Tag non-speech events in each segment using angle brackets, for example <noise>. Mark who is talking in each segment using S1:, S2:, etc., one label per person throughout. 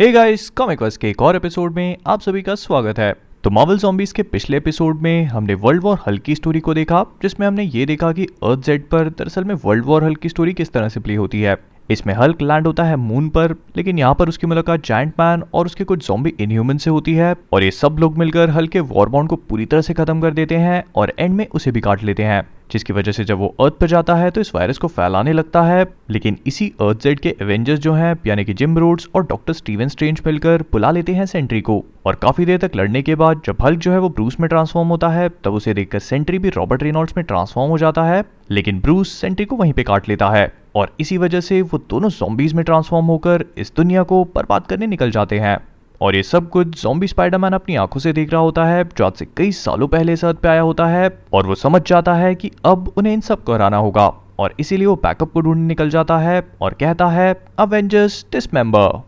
S1: Hey guys comic verse के एक और एपिसोड में आप सभी का स्वागत है। तो मार्वल जॉम्बीज के पिछले एपिसोड में हमने वर्ल्ड वॉर हल्की स्टोरी को देखा, जिसमें हमने ये देखा कि अर्थ जेड पर दरअसल में वर्ल्ड वॉर हल्की स्टोरी किस तरह से प्ले होती है। इसमें हल्क लैंड होता है मून पर, लेकिन यहाँ पर उसकी मुलाकात जायंट मैन और उसके कुछ जॉम्बी इनह्यूमन से होती है, और ये सब लोग मिलकर हल्क के वॉरबॉन्ड को पूरी तरह से खत्म कर देते हैं और एंड में उसे भी काट लेते हैं, जिसकी वजह से जब वो अर्थ पर जाता है तो इस वायरस को फैलाने लगता है। लेकिन इसी अर्थ जेड के एवेंजर्स जो हैं, यानी कि जिम रोड्स और डॉक्टर स्टीवन स्ट्रेंज मिलकर बुला लेते हैं सेंट्री को, और काफ़ी देर तक लड़ने के बाद जब हल्क जो है वो ब्रूस में ट्रांसफॉर्म होता है, तब उसे देखकर सेंट्री भी रॉबर्ट रेनॉल्ड्स में ट्रांसफॉर्म हो जाता है, लेकिन ब्रूस सेंट्री को वहीं पे काट लेता है। और इसी वजह से वो दोनों जॉम्बीज में ट्रांसफॉर्म होकर इस दुनिया को बर्बाद करने निकल जाते हैं। और ये सब कुछ जॉम्बी स्पाइडरमैन अपनी आँखों से देख रहा होता है, जो आज से कई सालों पहले इस पे आया होता है, और वो समझ जाता है कि अब उन्हें इन सबको हराना होगा। और इसीलिए वो बैकअप को ढूँढने निकल जाता है और कहता है अवेंजर्स डिसमेंबर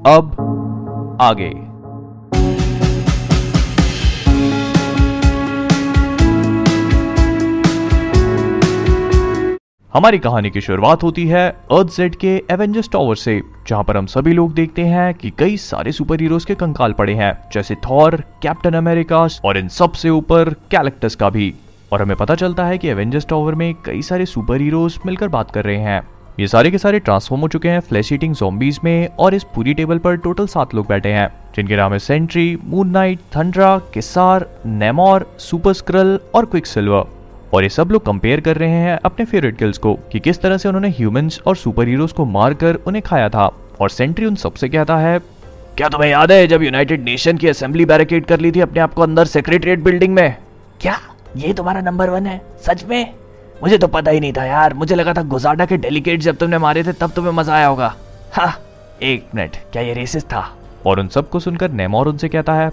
S1: अब आगे। हमारी कहानी की शुरुआत होती है अर्थ जेड के एवेंजर्स टॉवर से, जहाँ पर हम सभी लोग देखते हैं कि कई सारे सुपर हीरोज के कंकाल पड़े हैं, जैसे थॉर, कैप्टन अमेरिका और इन सबसे ऊपर कैलेक्टस का भी। और हमें पता चलता है कि एवेंजर्स टॉवर में कई सारे सुपर हीरोज मिलकर बात कर रहे हैं। ये सारे के सारे ट्रांसफॉर्म हो चुके हैं फ्लैश ईटिंग जॉम्बीज में और इस पूरी टेबल पर टोटल सात लोग बैठे हैं, जिनके नाम है Sentry Moon Knight Thundra Kazar Namor super Skrull और क्विक सिल्वर और ये सब लोग कंपेयर कर रहे हैं अपने फेवरेट किल्स को कि किस तरह से उन्होंने ह्यूमंस और सुपर हीरोज को मारकर उन्हें खाया था। और सेंट्री उन सबसे कहता है?
S2: क्या तुम्हें याद है जब यूनाइटेड नेशन की असेंबली बैरिकेड कर ली थी अपने आप को अंदर सेक्रेटरीट बिल्डिंग में? क्या? ये तुम्हारा नंबर वन है? सच में? मुझे तो पता ही नहीं था यार। मुझे लगा था गुजाडा के डेलीकेट जब तुमने मारे थे, तब तुम्हें मज़ा आया होगा। हाँ एक मिनट क्या ये रेसिस था?
S1: और उन सबको सुनकर नेमोर उनसे कहता है,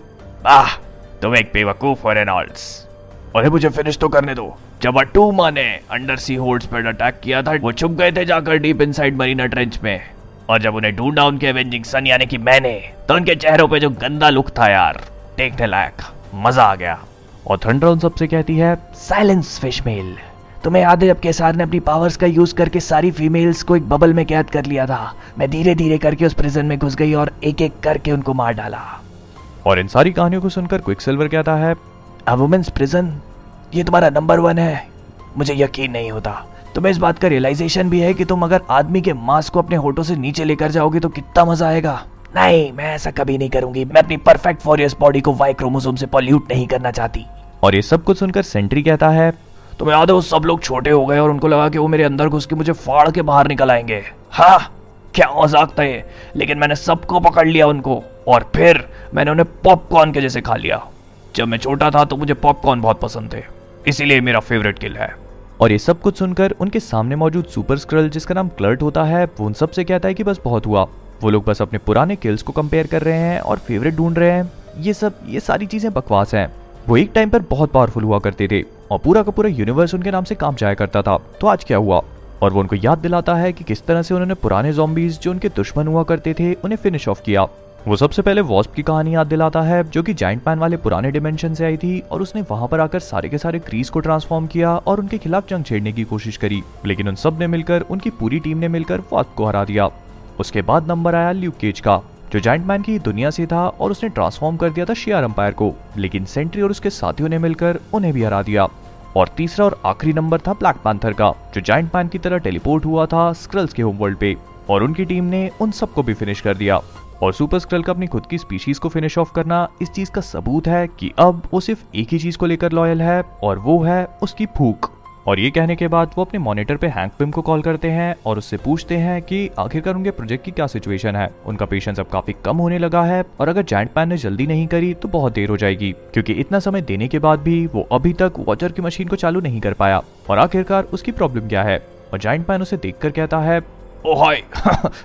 S2: आह, तुम एक बेवकूफ़ हो रेनॉल्ड्स अरे मुझे फिनिश तो करने दो। जब अटूमा ने अंडर सी होल्ड्स पर अटैक किया था, वो छुप गए थे जाकर डीप इनसाइड मरीना ट्रेंच में। और जब उन्हें ढूंढा उनके एवेंजिंग सन यानी कि मैंने तो उनके चेहरों पे जो गंदा लुक था यार देखने लायक मज़ा आ गया।
S1: और थंडर उन सबसे कहती है
S2: साइलेंस फिशमेल तुम्हें याद है जब केसार ने अपनी पावर्स का यूज़ करके सारी फीमेल्स को एक बबल में कैद कर लिया था? मैं धीरे धीरे करके उस प्रिजन में घुस गई और एक एक करके उनको मार डाला।
S1: और इन सारी कहानियों को सुनकर क्विक सिल्वर कहता है
S2: अ वुमेन्स प्रिजन ये तुम्हारा नंबर वन है। मुझे यकीन नहीं होता। तुम्हें इस बात का रियलाइजेशन भी है कि तुम अगर आदमी के मांस को अपने होठों से नीचे लेकर जाओगे तो कितना मज़ा आएगा। नहीं मैं ऐसा कभी नहीं करूँगी। मैं अपनी परफेक्ट फॉरियस बॉडी को वाई क्रोमोसोम से पॉल्यूट नहीं करना चाहती।
S1: और ये सब कुछ सुनकर सेंट्री कहता है
S2: तुम्हें याद है वो सब लोग छोटे हो गए और उनको लगा कि वो मेरे अंदर घुस के मुझे फाड़ के बाहर निकल आएँगे। हाँ क्या मज़ाक था ये। लेकिन मैंने सबको पकड़ लिया उनको और फिर मैंने उन्हें पॉपकॉर्न के जैसे खा लिया। जब मैं छोटा था तो मुझे पॉपकॉर्न बहुत पसंद थे। इसीलिए मेरा फेवरेट किल है।
S1: और ये सब कुछ सुनकर उनके सामने मौजूद सुपर स्क्रल जिसका नाम क्लर्ट होता है, वो उन सबसे कहता है कि बस बहुत हुआ। वो लोग बस अपने पुराने किल्स को कंपेयर कर रहे हैं और फेवरेट ढूंढ रहे हैं। ये सब, ये सारी चीज़ें बकवास हैं। वो एक टाइम पर बहुत पावरफुल हुआ करते थे और पूरा का पूरा यूनिवर्स उनके नाम से काम जाया करता था। तो आज क्या हुआ? और वो उनको याद दिलाता है कि किस तरह से उन्होंने पुराने जॉम्बीज जो उनके दुश्मन हुआ करते थे, उन्हें फिनिश ऑफ़ किया। वो सबसे पहले वॉस्प की कहानी याद दिलाता है, जो कि जाइंट पैन वाले पुराने डिमेंशन से आई थी, और उसने वहाँ पर आकर सारे के सारे क्रीज को ट्रांसफॉर्म किया और उनके खिलाफ जंग छेड़ने की कोशिश करी। लेकिन उन सबने मिलकर, उनकी पूरी टीम ने मिलकर वॉस्प को हरा दिया। उसके बाद नंबर आया ल्यूक केज का, जो जाइंट मैन की दुनिया से था और उसने ट्रांसफॉर्म कर दिया था शेयर अंपायर को। लेकिन सेंट्री और उसके साथियों ने मिलकर उन्हें भी हरा दिया। और तीसरा और आखिरी नंबर था ब्लैक पैंथर का, जो जाइंट मैन की तरह टेलीपोर्ट हुआ था स्क्रल्स के होम वर्ल्ड पे, और उनकी टीम ने उन सबको भी फिनिश कर दिया। और सुपर स्क्रल का अपनी खुद की स्पीशीज को फिनिश ऑफ़ करना इस चीज़ का सबूत है कि अब वो सिर्फ़ एक ही चीज़ को लेकर लॉयल है और वो है उसकी भूख और ये कहने के बाद वो अपने मॉनिटर पे हैंक पिम को कॉल करते हैं और उससे पूछते हैं कि आखिरकार उनके प्रोजेक्ट की क्या सिचुएशन है। उनका पेशेंस अब काफ़ी कम होने लगा है और अगर जैंट पैन ने जल्दी नहीं करी तो बहुत देर हो जाएगी, क्योंकि इतना समय देने के बाद भी वो अभी तक वॉचर की मशीन को चालू नहीं कर पाया। और आखिरकार उसकी प्रॉब्लम क्या है? और जाइंट पैन उसे देखकर कहता है
S2: ओ हाय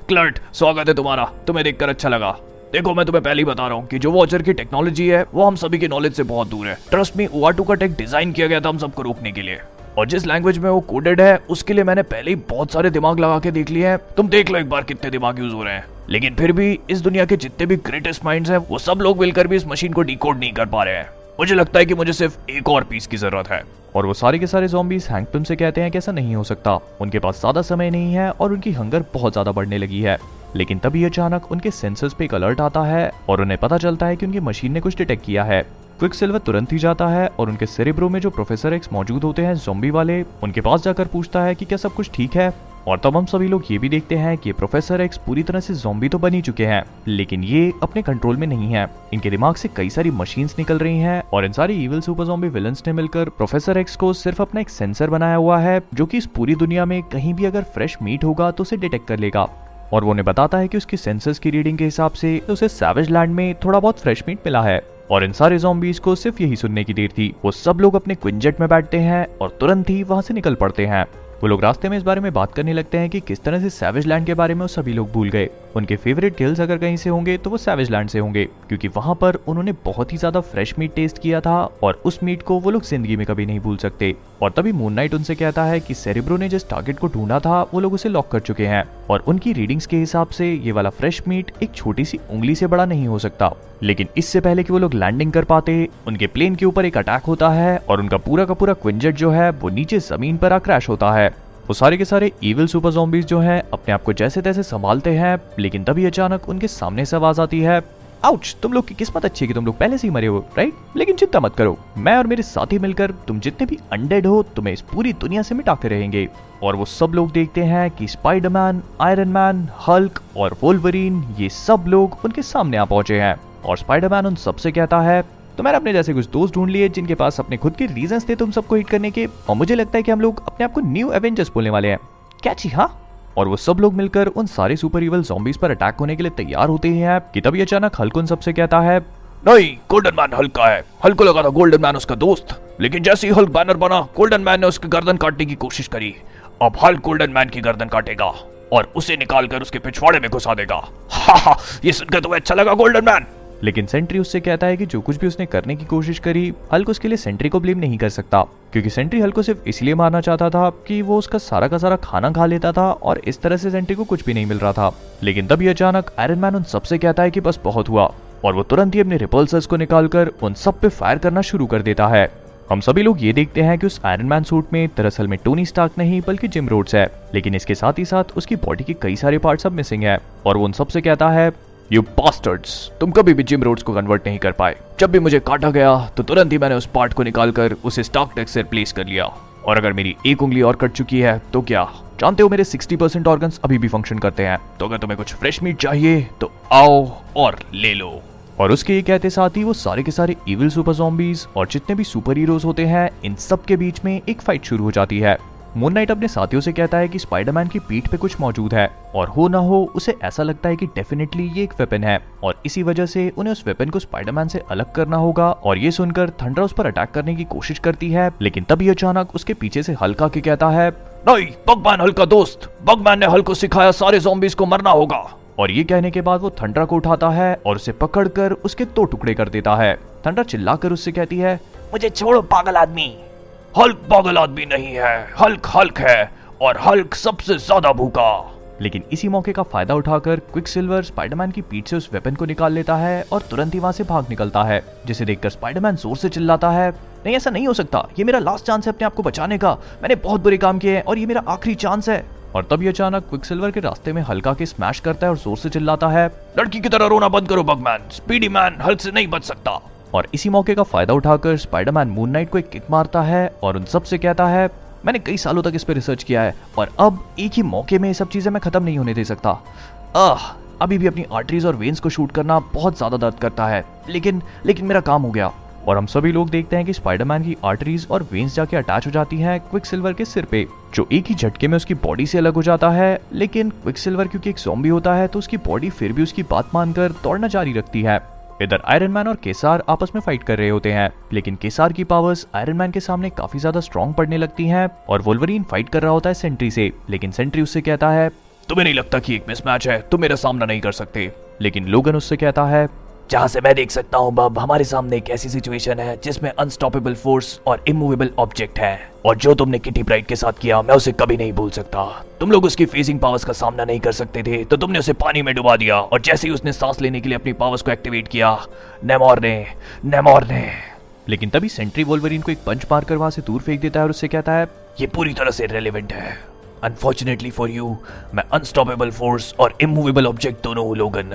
S2: क्लर्ट स्वागत है तुम्हारा। तुम्हें देखकर अच्छा लगा। देखो, मैं तुम्हें पहले ही बता रहा हूँ कि जो वॉचर की टेक्नोलॉजी है, वो हम सभी की नॉलेज से बहुत दूर है। ट्रस्ट मी ओआटू का टेक डिज़ाइन किया गया था हम सबको रोकने के लिए। और जिस लैंग्वेज में वो कोडेड है, उसके लिए मैंने पहले ही बहुत सारे दिमाग लगा के देख लिए हैं। तुम देख लो एक बार कितने दिमाग यूज़ हो रहे हैं। लेकिन फिर भी इस दुनिया के जितने भी ग्रेटेस्ट माइंड्स हैं, वो सब लोग मिलकर भी इस मशीन को डिकोड नहीं कर पा रहे हैं। मुझे लगता है कि मुझे सिर्फ़ एक और पीस की ज़रूरत है।
S1: और वो सारे के सारे जॉम्बीज हैंगपिम से कहते हैं कि ऐसा नहीं हो सकता। उनके पास ज़्यादा समय नहीं है और उनकी हंगर बहुत ज़्यादा बढ़ने लगी है। लेकिन तभी अचानक उनके सेंसर्स पे एक अलर्ट आता है और उन्हें पता चलता है कि उनकी मशीन ने कुछ डिटेक्ट किया है। क्विक सिल्वर तुरंत ही जाता है और उनके सेरेब्रो में जो प्रोफेसर एक्स मौजूद होते हैं जोम्बी वाले, उनके पास जाकर पूछता है कि क्या सब कुछ ठीक है? और तब हम सभी लोग ये भी देखते हैं कि प्रोफेसर एक्स पूरी तरह से जोम्बी तो बन चुके हैं, लेकिन ये अपने कंट्रोल में नहीं है। इनके दिमाग से कई सारी मशीन निकल रही है और इन सारी इविल सुपर जोम्बी विलन्स ने मिलकर प्रोफेसर एक्स को सिर्फ़ अपना एक सेंसर बनाया हुआ है, जो की इस पूरी दुनिया में कहीं भी अगर फ्रेश मीट होगा तो उसे डिटेक्ट कर लेगा। और वो उन्हें बताता है कि उसकी सेंसर्स की रीडिंग के हिसाब से उसे सैवेज लैंड में थोड़ा बहुत फ्रेश मीट मिला है। और इन सारे जॉम्बीज को सिर्फ़ यही सुनने की देर थी। वो सब लोग अपने क्विंजेट में बैठते हैं और तुरंत ही वहाँ से निकल पड़ते हैं। वो लोग रास्ते में इस बारे में बात करने लगते हैं कि किस तरह से सैवेज लैंड के बारे में वो सभी लोग भूल गए। उनके फेवरेट किल्स अगर कहीं से होंगे तो वो सैवेज लैंड से होंगे, क्योंकि वहाँ पर उन्होंने बहुत ही ज़्यादा फ्रेश मीट टेस्ट किया था और उस मीट को वो लोग ज़िंदगी में कभी नहीं भूल सकते। और तभी मून नाइट उनसे कहता है कि सेरेब्रो ने जिस टारगेट को ढूंढा था, वो लोग उसे लॉक कर चुके हैं। और उनकी रीडिंग्स के हिसाब से ये वाला फ्रेश मीट एक छोटी सी उंगली से बड़ा नहीं हो सकता। लेकिन इससे पहले कि वो लोग लैंडिंग कर पाते, उनके प्लेन के ऊपर एक अटैक होता है और उनका पूरा का पूरा क्विंजेट जो है, वो नीचे ज़मीन पर आ क्रैश होता है। वो सारे के सारे इविल सुपर जोम्बीज जो हैं, अपने आप को जैसे तैसे संभालते हैं, लेकिन तभी अचानक उनके सामने से आवाज़ आती है आउच तुम लोग की किस्मत अच्छी है कि तुम लोग पहले से ही मरे हो राइट लेकिन चिंता मत करो, मैं और मेरे साथी मिलकर तुम जितने भी अनडेड हो, तुम्हें इस पूरी दुनिया से मिटाते रहेंगे। और वो सब लोग देखते हैं कि स्पाइडरमैन आयरन मैन हल्क और वोल्वरीन ये सब लोग उनके सामने आ पहुँचे हैं। और स्पाइडरमैन उन सबसे कहता है तो मैंने अपने जैसे कुछ दोस्त ढूंढ लिए, जिनके पास अपने खुद के रीजन थे तुम सबको हिट करने के, और मुझे लगता है कि हम लोग अपने आप को न्यू एवेंजर्स बोलने वाले हैं। क्या जी हाँ? और वो सब लोग मिलकर उन सारे सुपर इवल जॉम्बीज पर अटैक होने के लिए तैयार होते हैं कि तभी अचानक हल्क उन सबसे कहता है,
S2: नहीं गोल्डन मैन हल्क है। हल्क लगा था गोल्डन मैन उसका दोस्त, लेकिन जैसे ही हल्क बैनर बना गोल्डन मैन ने उसकी गर्दन काटने की कोशिश करी। अब हल्क गोल्डन मैन की गर्दन काटेगा, और उसे निकालकर उसके पिछवाड़े में घुसा देगा। <laughs> हा हा ये सुनकर तुम्हें अच्छा लगा गोल्डन मैन
S1: लेकिन सेंट्री उससे कहता है कि जो कुछ भी उसने करने की कोशिश करी, हल्क उसके लिए सेंट्री को ब्लेम नहीं कर सकता, क्योंकि सेंट्री हल्क को सिर्फ़ इसलिए मारना चाहता था कि वो उसका सारा का सारा खाना खा लेता था और इस तरह से सेंट्री को कुछ भी नहीं मिल रहा था। लेकिन तभी अचानक आयरन मैन उन सबसे कहता है कि बस बहुत हुआ, और वो तुरंत ही अपने रिपल्सर्स को निकालकर उन सब पे फायर करना शुरू कर देता है। हम सभी लोग ये देखते हैं कि उस आयरन मैन सूट में दरअसल में टोनी स्टार्क नहीं, बल्कि जिम रोड्स है, लेकिन इसके साथ ही साथ उसकी बॉडी के कई सारे पार्ट सब मिसिंग है, और वो उन सबसे कहता है
S2: यू पास्टर्ड्स तुम कभी भी जिम रोड्स को कन्वर्ट नहीं कर पाए। जब भी मुझे काटा गया तो तुरंत ही मैंने उस पार्ट को निकालकर उसे स्टॉक टेक्स से रिप्लेस कर लिया। और अगर मेरी एक उंगली और कट चुकी है तो क्या? जानते हो मेरे 60 परसेंट ऑर्गन अभी भी फ़ंक्शन करते हैं। तो अगर तुम्हें कुछ फ्रेश मीट चाहिए तो आओ और ले लो।
S1: और उसके ये कहते साथ ही वो सारे के सारे इविल सुपर जॉम्बीज और जितने भी सुपर हीरोज होते हैं, इन सब के बीच में एक फाइट शुरू हो जाती है। मून नाइट अपने साथियों से कहता है कि स्पाइडरमैन की पीठ पे कुछ मौजूद है और हो ना हो, उसे ऐसा लगता है कि डेफिनेटली ये एक वेपन है और इसी वजह से उन्हें उस वेपन को स्पाइडरमैन से अलग करना होगा और ये सुनकर थंडर उस पर अटैक करने की कोशिश करती है, लेकिन तभी अचानक उसके पीछे से हल्का के कहता है,
S2: नहीं बगमैन हल्का दोस्त बगमैन ने हल्क सिखाया सारे जॉम्बीज को मरना होगा।
S1: और ये कहने के बाद वो थंडरा को उठाता है और उसे पकड़कर उसके दो टुकड़े कर देता है। थंडरा चिल्लाकर उससे कहती है,
S2: मुझे छोड़ो पागल आदमी। हल्क पागल आदमी नहीं है, हल्क हल्क है, और हल्क सबसे ज़्यादा भूखा।
S1: लेकिन इसी मौके का फ़ायदा उठाकर क्विक सिल्वर स्पाइडरमैन की पीठ से उस वेपन को निकाल लेता है और तुरंत ही वहाँ से भाग निकलता है, जिसे देखकर स्पाइडरमैन ज़ोर से चिल्लाता है, नहीं, ऐसा नहीं हो सकता। ये मेरा लास्ट चांस है अपने आप को बचाने का। मैंने बहुत बुरे काम किए हैं और ये मेरा आखिरी चांस है। और तभी अचानक क्विक सिल्वर के रास्ते में हल्का के स्मैश करता है और ज़ोर से चिल्लाता है,
S2: लड़की की तरह रोना बंद करो, बगमैन। स्पीडी मैन हल्क से नहीं बच सकता।
S1: और इसी मौके का फ़ायदा उठाकर स्पाइडरमैन मून नाइट को एक किक मारता है और उन सबसे कहता है, मैंने कई सालों तक इस पर रिसर्च किया है और अब एक ही मौके में ये सब चीज़ें मैं खत्म नहीं होने दे सकता। आह, अभी भी अपनी आर्टरीज और वेन्स को शूट करना बहुत ज़्यादा दर्द करता है। लेकिन लेकिन मेरा काम हो गया। और हम सभी लोग देखते हैं कि स्पाइडरमैन की आर्टरीज और वेन्स जाके अटैच हो जाती हैं क्विक सिल्वर के सिर पे, जो एक ही झटके में उसकी बॉडी से अलग हो जाता है। लेकिन क्विक सिल्वर क्योंकि एक जॉम्बी होता है तो उसकी बॉडी फिर भी उसकी बात मानकर दौड़ना जारी रखती है। इधर आयरन मैन और केसार आपस में फाइट कर रहे होते हैं, लेकिन केसार की पावर्स आयरन मैन के सामने काफ़ी ज़्यादा स्ट्रॉन्ग पड़ने लगती है और वोल्वरीन फाइट कर रहा होता है सेंट्री से, लेकिन सेंट्री उससे कहता है,
S2: तुम्हें नहीं लगता कि एक मिसमैच है, तुम मेरा सामना नहीं कर सकते।
S1: लेकिन लोगन उससे कहता है
S2: जहाँ से मैं देख सकता हूँ बब हमारे सामने एक ऐसी सिचुएशन है जिसमें अनस्टॉपेबल फोर्स और इमूवेबल ऑब्जेक्ट है। और जो तुमने किटी ब्राइट के साथ किया मैं उसे कभी नहीं भूल सकता। तुम लोग उसकी फेजिंग पावर्स का सामना नहीं कर सकते थे तो तुमने उसे पानी में डुबा दिया। और जैसे ही उसने सांस लेने के लिए अपनी पावर्स को एक्टिवेट किया नेमोर ने नेमोर ने।
S1: लेकिन तभी सेंट्री वोल्वरिन को एक पंच मार कर वहाँ से दूर फेंक देता है और उससे कहता है?
S2: ये पूरी तरह से रेलिवेंट है। अनफॉर्चुनेटली फॉर यू मैं अनस्टॉपेबल फोर्स और इमूवेबल ऑब्जेक्ट दोनों हूँ लोगन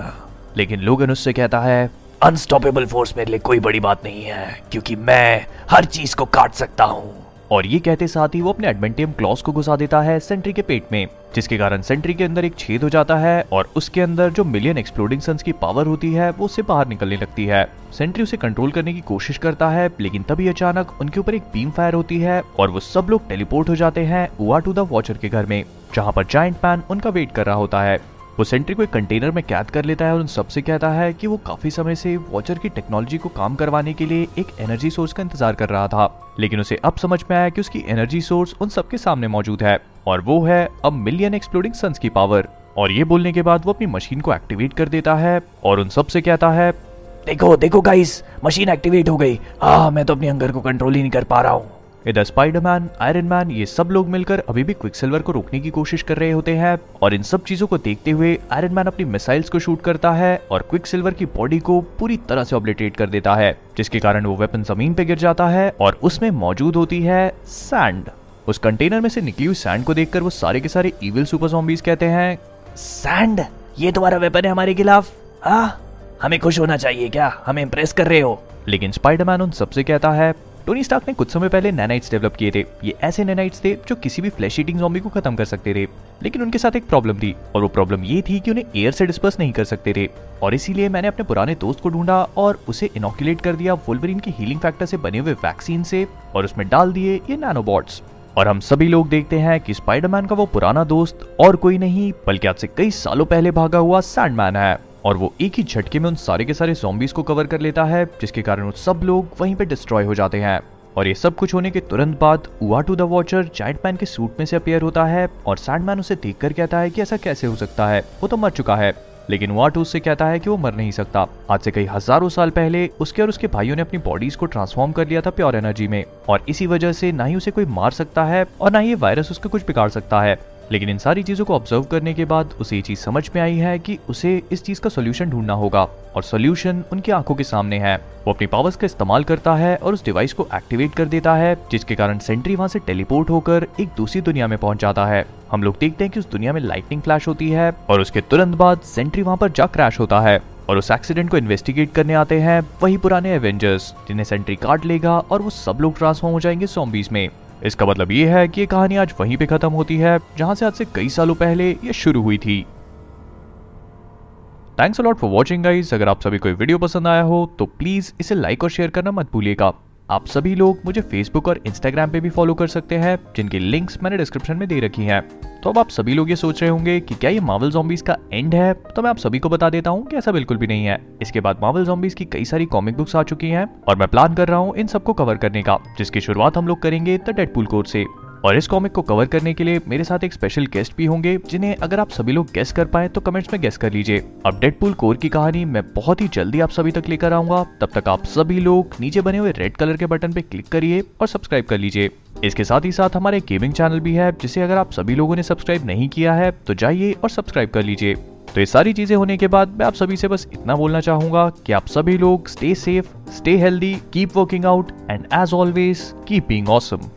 S1: लेकिन लोगन उससे कहता है
S2: अनस्टॉपेबल फोर्स मेरे लिए कोई बड़ी बात नहीं है, क्योंकि मैं हर चीज़ को काट सकता हूँ।
S1: और ये कहते साथ ही वो अपने एडमेंटियम क्लॉस को घुसा देता है सेंट्री के पेट में, जिसके कारण सेंट्री के अंदर एक छेद हो जाता है और उसके अंदर जो मिलियन एक्सप्लोडिंग सन्स की पावर होती है, वो उससे बाहर निकलने लगती है। सेंट्री उसे कंट्रोल करने की कोशिश करता है, लेकिन तभी अचानक उनके ऊपर एक बीम फायर होती है और वो सब लोग टेलीपोर्ट हो जाते हैं उआ टू द वॉचर के घर में, जहाँ पर जाइंट मैन उनका वेट कर रहा होता है। वो सेंट्री को एक कंटेनर में कैद कर लेता है और उन सबसे कहता है कि वो काफ़ी समय से वॉचर की टेक्नोलॉजी को काम करवाने के लिए एक एनर्जी सोर्स का इंतज़ार कर रहा था। लेकिन उसे अब समझ में आया कि उसकी एनर्जी सोर्स उन सबके सामने मौजूद है और वो है अब मिलियन एक्सप्लोडिंग सन्स की पावर और ये बोलने के बाद वो अपनी मशीन को एक्टिवेट कर देता है और उन सबसे कहता है,
S2: देखो देखो गाइस मशीन एक्टिवेट हो गई। आ मैं तो अपने अंगर को कंट्रोल ही नहीं कर पा रहा हूँ।
S1: इधर स्पाइडरमैन आयरन मैन ये सब लोग मिलकर अभी भी क्विक सिल्वर को रोकने की कोशिश कर रहे होते हैं और इन सब चीज़ों को देखते हुए आयरन मैन अपनी मिसाइल्स को शूट करता है और क्विकसिल्वर की बॉडी को पूरी तरह से ऑब्लिटेट कर देता है, जिसके कारण वो वेपन ज़मीन पे गिर जाता है और उसमें मौजूद होती है सैंड उस कंटेनर में से निकली हुई सैंड को देखकर वो सारे के सारे इविल सुपर जॉम्बीज कहते हैं
S2: सैंड ये तुम्हारा वेपन है हमारे खिलाफ? हाँ? हमें खुश होना चाहिए क्या? हमें इम्प्रेस कर रहे हो?
S1: लेकिन स्पाइडरमैन उन सबसे कहता है टोनी स्टार्क ने कुछ समय पहले नैनाइट्स डेवलप किए थे। ये ऐसे नैनाइट्स थे जो किसी भी फ्लैश ईटिंग जॉम्बी को खत्म कर सकते थे। लेकिन उनके साथ एक प्रॉब्लम थी, और वो प्रॉब्लम ये थी कि उन्हें एयर से डिस्पर्स नहीं कर सकते थे। और इसीलिए मैंने अपने पुराने दोस्त को ढूंढा और उसे इनोकुलेट कर दिया वोल्वरिन की हीलिंग फैक्टर से बने हुए वैक्सीन से, और उसमें डाल दिए ये नैनोबॉट्स और हम सभी लोग देखते हैं कि स्पाइडरमैन का वो पुराना दोस्त और कोई नहीं, बल्कि आज से कई सालों पहले भागा हुआ सैंडमैन है। और वो एक ही झटके में उन सारे के सारे जॉम्बीज को कवर कर लेता है, जिसके कारण वो सब लोग वहीं पे डिस्ट्रॉय हो जाते हैं। और ये सब कुछ होने के तुरंत बाद Uatu the watcher giant man के सूट में से अपेयर होता है और सैंडमैन उसे देखकर कहता है कि ऐसा कैसे हो सकता है, वो तो मर चुका है। लेकिन वाटू उससे कहता है कि वो मर नहीं सकता। आज से कई हज़ारों साल पहले उसके और उसके भाइयों ने अपनी बॉडीज को ट्रांसफॉर्म कर लिया था प्योर एनर्जी में। और इसी वजह से ना ही उसे कोई मार सकता है और ना ही ये वायरस उसका कुछ बिगाड़ सकता है। लेकिन इन सारी चीज़ों को ऑब्ज़र्व करने के बाद उसे ये चीज़ समझ में आई है कि उसे इस चीज़ का सोल्यूशन ढूंढना होगा और सोल्यूशन उनकी आँखों के सामने है। वो अपनी पावर्स का इस्तेमाल करता है और उस डिवाइस को एक्टिवेट कर देता है, जिसके कारण सेंट्री वहाँ से टेलीपोर्ट होकर एक दूसरी दुनिया में पहुँच जाता है। हम लोग देखते हैं कि उस दुनिया में लाइटनिंग फ्लैश होती है और उसके तुरंत बाद सेंट्री वहाँ पर जा क्रैश होता है और उस एक्सीडेंट को इन्वेस्टिगेट करने आते हैं वही पुराने एवेंजर्स जिन्हें सेंट्री काट लेगा और वो सब लोग ट्रांसफॉर्म हो जाएँगे सॉम्बीज में। इसका मतलब ये है कि ये कहानी आज वहीं पे खत्म होती है, जहाँ से आज से कई सालों पहले ये शुरू हुई थी। Thanks a lot for watching guys अगर आप सभी को वीडियो पसंद आया हो तो प्लीज़ इसे लाइक और शेयर करना मत भूलिएगा। आप सभी लोग मुझे फेसबुक और इंस्टाग्राम पे भी फॉलो कर सकते हैं, जिनकी लिंक्स मैंने डिस्क्रिप्शन में दे रखी हैं। तो अब आप सभी लोग ये सोच रहे होंगे कि क्या ये मार्वल जॉम्बीज का एंड है? तो मैं आप सभी को बता देता हूँ कि ऐसा बिल्कुल भी नहीं है। इसके बाद मार्वल जॉम्बीज की कई सारी कॉमिक बुक्स आ चुकी हैं, और मैं प्लान कर रहा हूँ इन सबको कवर करने का, जिसकी शुरुआत हम लोग करेंगे द डेडपुल कोर्स से। और इस कॉमिक को कवर करने के लिए मेरे साथ एक स्पेशल गेस्ट भी होंगे, जिन्हें अगर आप सभी लोग गेस कर पाए तो कमेंट्स में गेस कर लीजिए। अब डेडपुल कोर की कहानी मैं बहुत ही जल्दी आप सभी तक लेकर आऊँगा। तब तक आप सभी लोग नीचे बने हुए रेड कलर के बटन पे क्लिक करिए और सब्सक्राइब कर लीजिए। इसके साथ ही साथ हमारे गेमिंग चैनल भी है, जिसे अगर आप सभी लोगों ने सब्सक्राइब नहीं किया है तो जाइए और सब्सक्राइब कर लीजिए। तो ये सारी चीज़ें होने के बाद मैं आप सभी से बस इतना बोलना चाहूँगा कि आप सभी लोग stay safe stay healthy keep working out and as always keep awesome